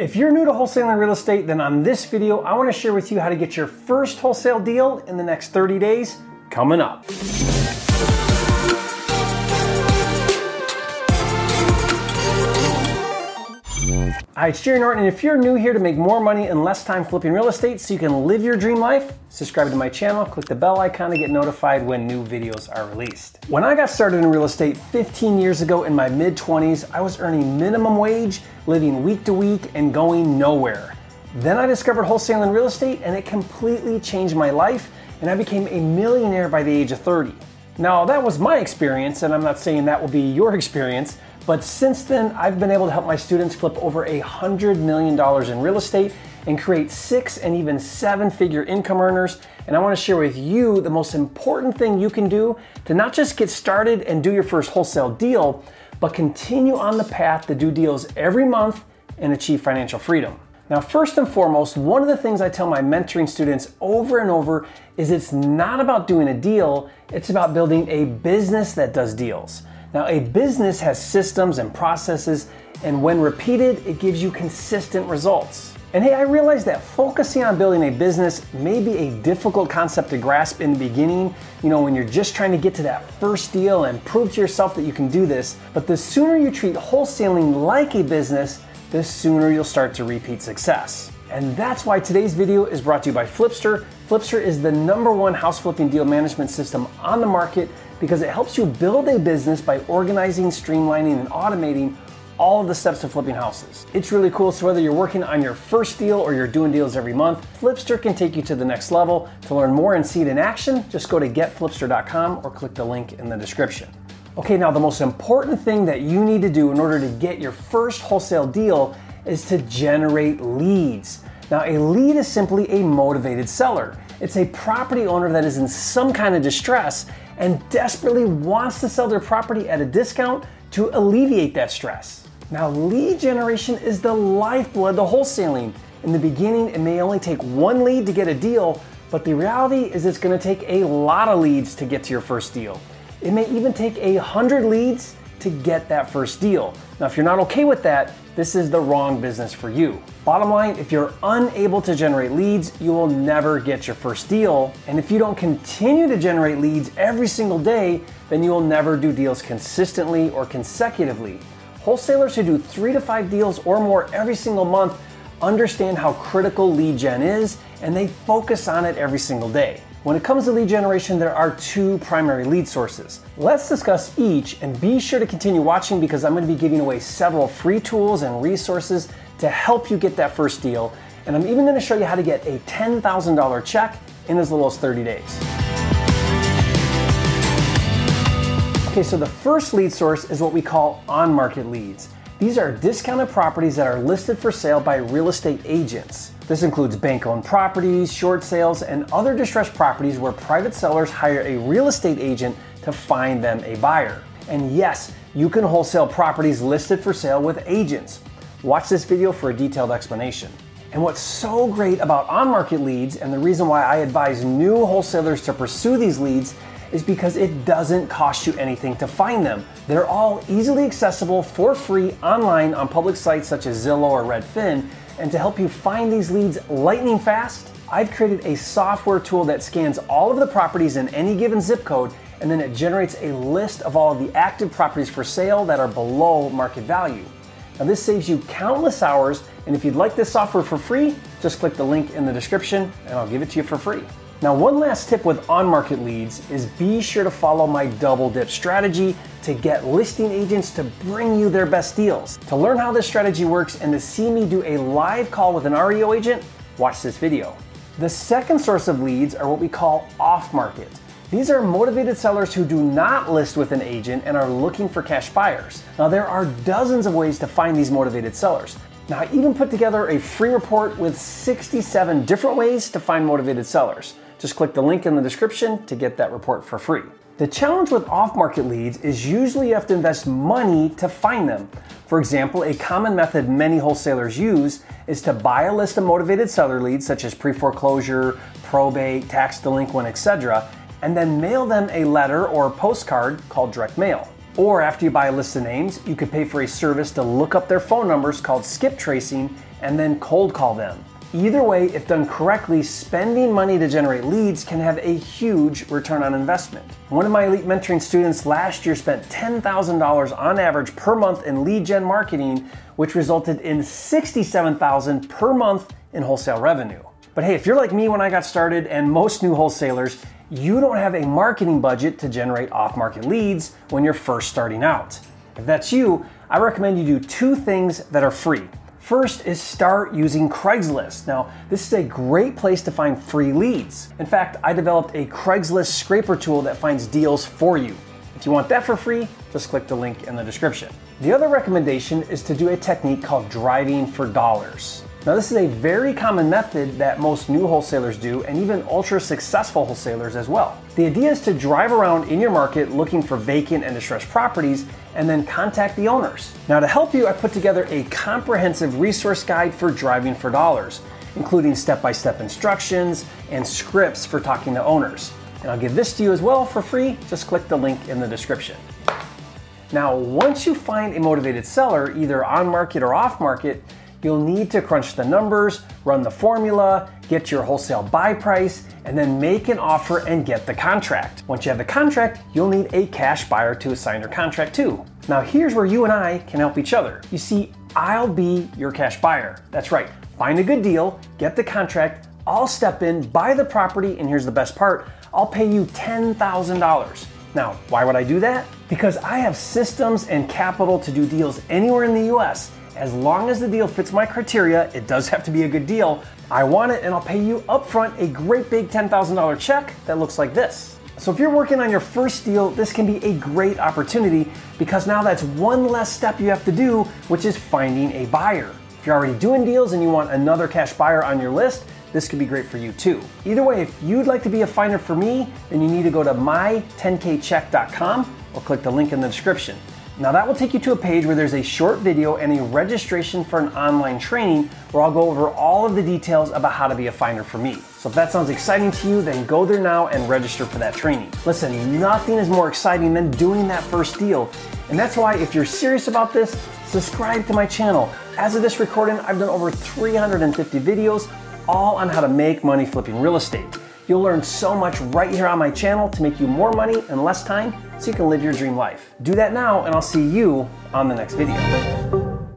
If you're new to wholesaling real estate, then on this video, I wanna share with you how to get your first wholesale deal in the next 30 days coming up. Hi, it's Jerry Norton, and if you're new here to make more money in less time flipping real estate so you can live your dream life, subscribe to my channel, click the bell icon to get notified when new videos are released. When I got started in real estate 15 years ago in my mid 20s, I was earning minimum wage, living week to week, and going nowhere. Then I discovered wholesaling real estate, and it completely changed my life, and I became a millionaire by the age of 30. Now, that was my experience, and I'm not saying that will be your experience. But since then, I've been able to help my students flip over a $100 million in real estate and create six and even seven figure income earners. And I wanna share with you the most important thing you can do to not just get started and do your first wholesale deal, but continue on the path to do deals every month and achieve financial freedom. Now, first and foremost, one of the things I tell my mentoring students over and over is it's not about doing a deal, it's about building a business that does deals. Now, a business has systems and processes, and when repeated, it gives you consistent results. And hey, I realize that focusing on building a business may be a difficult concept to grasp in the beginning, you know, when you're just trying to get to that first deal and prove to yourself that you can do this. But the sooner you treat wholesaling like a business, the sooner you'll start to repeat success. And that's why today's video is brought to you by Flipster. Flipster is the number one house flipping deal management system on the market because it helps you build a business by organizing, streamlining, and automating all of the steps to flipping houses. It's really cool, so whether you're working on your first deal or you're doing deals every month, Flipster can take you to the next level. To learn more and see it in action, just go to getflipster.com or click the link in the description. Okay, now the most important thing that you need to do in order to get your first wholesale deal is to generate leads. Now, a lead is simply a motivated seller. It's a property owner that is in some kind of distress and desperately wants to sell their property at a discount to alleviate that stress. Now, lead generation is the lifeblood to wholesaling. In the beginning, it may only take one lead to get a deal, but the reality is it's gonna take a lot of leads to get to your first deal. It may even take a hundred leads to get that first deal. Now, if you're not okay with that, this is the wrong business for you. Bottom line, if you're unable to generate leads, you will never get your first deal. And if you don't continue to generate leads every single day, then you will never do deals consistently or consecutively. Wholesalers who do three to five deals or more every single month understand how critical lead gen is and they focus on it every single day. When it comes to lead generation, there are two primary lead sources. Let's discuss each and be sure to continue watching because I'm going to be giving away several free tools and resources to help you get that first deal. And I'm even going to show you how to get a $10,000 check in as little as 30 days. Okay, so the first lead source is what we call on market leads. These are discounted properties that are listed for sale by real estate agents. This includes bank owned properties, short sales, and other distressed properties where private sellers hire a real estate agent to find them a buyer. And yes, you can wholesale properties listed for sale with agents. Watch this video for a detailed explanation. And what's so great about on market leads, and the reason why I advise new wholesalers to pursue these leads, is because it doesn't cost you anything to find them. They're all easily accessible for free online on public sites such as Zillow or Redfin. And to help you find these leads lightning fast, I've created a software tool that scans all of the properties in any given zip code and then it generates a list of all of the active properties for sale that are below market value. Now, this saves you countless hours, and if you'd like this software for free, just click the link in the description and I'll give it to you for free. Now, one last tip with on market leads is be sure to follow my double dip strategy to get listing agents to bring you their best deals. To learn how this strategy works and to see me do a live call with an REO agent, watch this video. The second source of leads are what we call off market. These are motivated sellers who do not list with an agent and are looking for cash buyers. Now, there are dozens of ways to find these motivated sellers. Now, I even put together a free report with 67 different ways to find motivated sellers. Just click the link in the description to get that report for free. The challenge with off market leads is usually you have to invest money to find them. For example, a common method many wholesalers use is to buy a list of motivated seller leads such as pre foreclosure, probate, tax delinquent, etc., and then mail them a letter or postcard called direct mail. Or after you buy a list of names, you could pay for a service to look up their phone numbers called skip tracing and then cold call them. Either way, if done correctly, spending money to generate leads can have a huge return on investment. One of my elite mentoring students last year spent $10,000 on average per month in lead gen marketing, which resulted in 67,000 per month in wholesale revenue. But hey, if you're like me when I got started and most new wholesalers, you don't have a marketing budget to generate off market leads when you're first starting out. If that's you, I recommend you do two things that are free. First is start using Craigslist. Now, this is a great place to find free leads. In fact, I developed a Craigslist scraper tool that finds deals for you. If you want that for free, just click the link in the description. The other recommendation is to do a technique called driving for dollars. Now, this is a very common method that most new wholesalers do, and even ultra successful wholesalers as well. The idea is to drive around in your market looking for vacant and distressed properties and then contact the owners. Now, to help you, I put together a comprehensive resource guide for driving for dollars, including step by step instructions and scripts for talking to owners. And I'll give this to you as well for free. Just click the link in the description. Now, once you find a motivated seller, either on market or off market, you'll need to crunch the numbers, run the formula, get your wholesale buy price, and then make an offer and get the contract. Once you have the contract, you'll need a cash buyer to assign your contract to. Now, here's where you and I can help each other. You see, I'll be your cash buyer. That's right. Find a good deal, get the contract, I'll step in, buy the property, and here's the best part I'll pay you $10,000. Now, why would I do that? Because I have systems and capital to do deals anywhere in the US as long as the deal fits my criteria, it does have to be a good deal. I want it and I'll pay you upfront a great big $10,000 check that looks like this. So if you're working on your first deal, this can be a great opportunity because now that's one less step you have to do, which is finding a buyer. If you're already doing deals and you want another cash buyer on your list, this could be great for you too. Either way, if you'd like to be a finder for me, then you need to go to my10kcheck.com or click the link in the description. Now that will take you to a page where there's a short video and a registration for an online training where I'll go over all of the details about how to be a finder for me. So if that sounds exciting to you, then go there now and register for that training. Listen, nothing is more exciting than doing that first deal. And that's why if you're serious about this, subscribe to my channel. As of this recording, I've done over 350 videos all on how to make money flipping real estate. You'll learn so much right here on my channel to make you more money in less time so you can live your dream life. Do that now and I'll see you on the next video.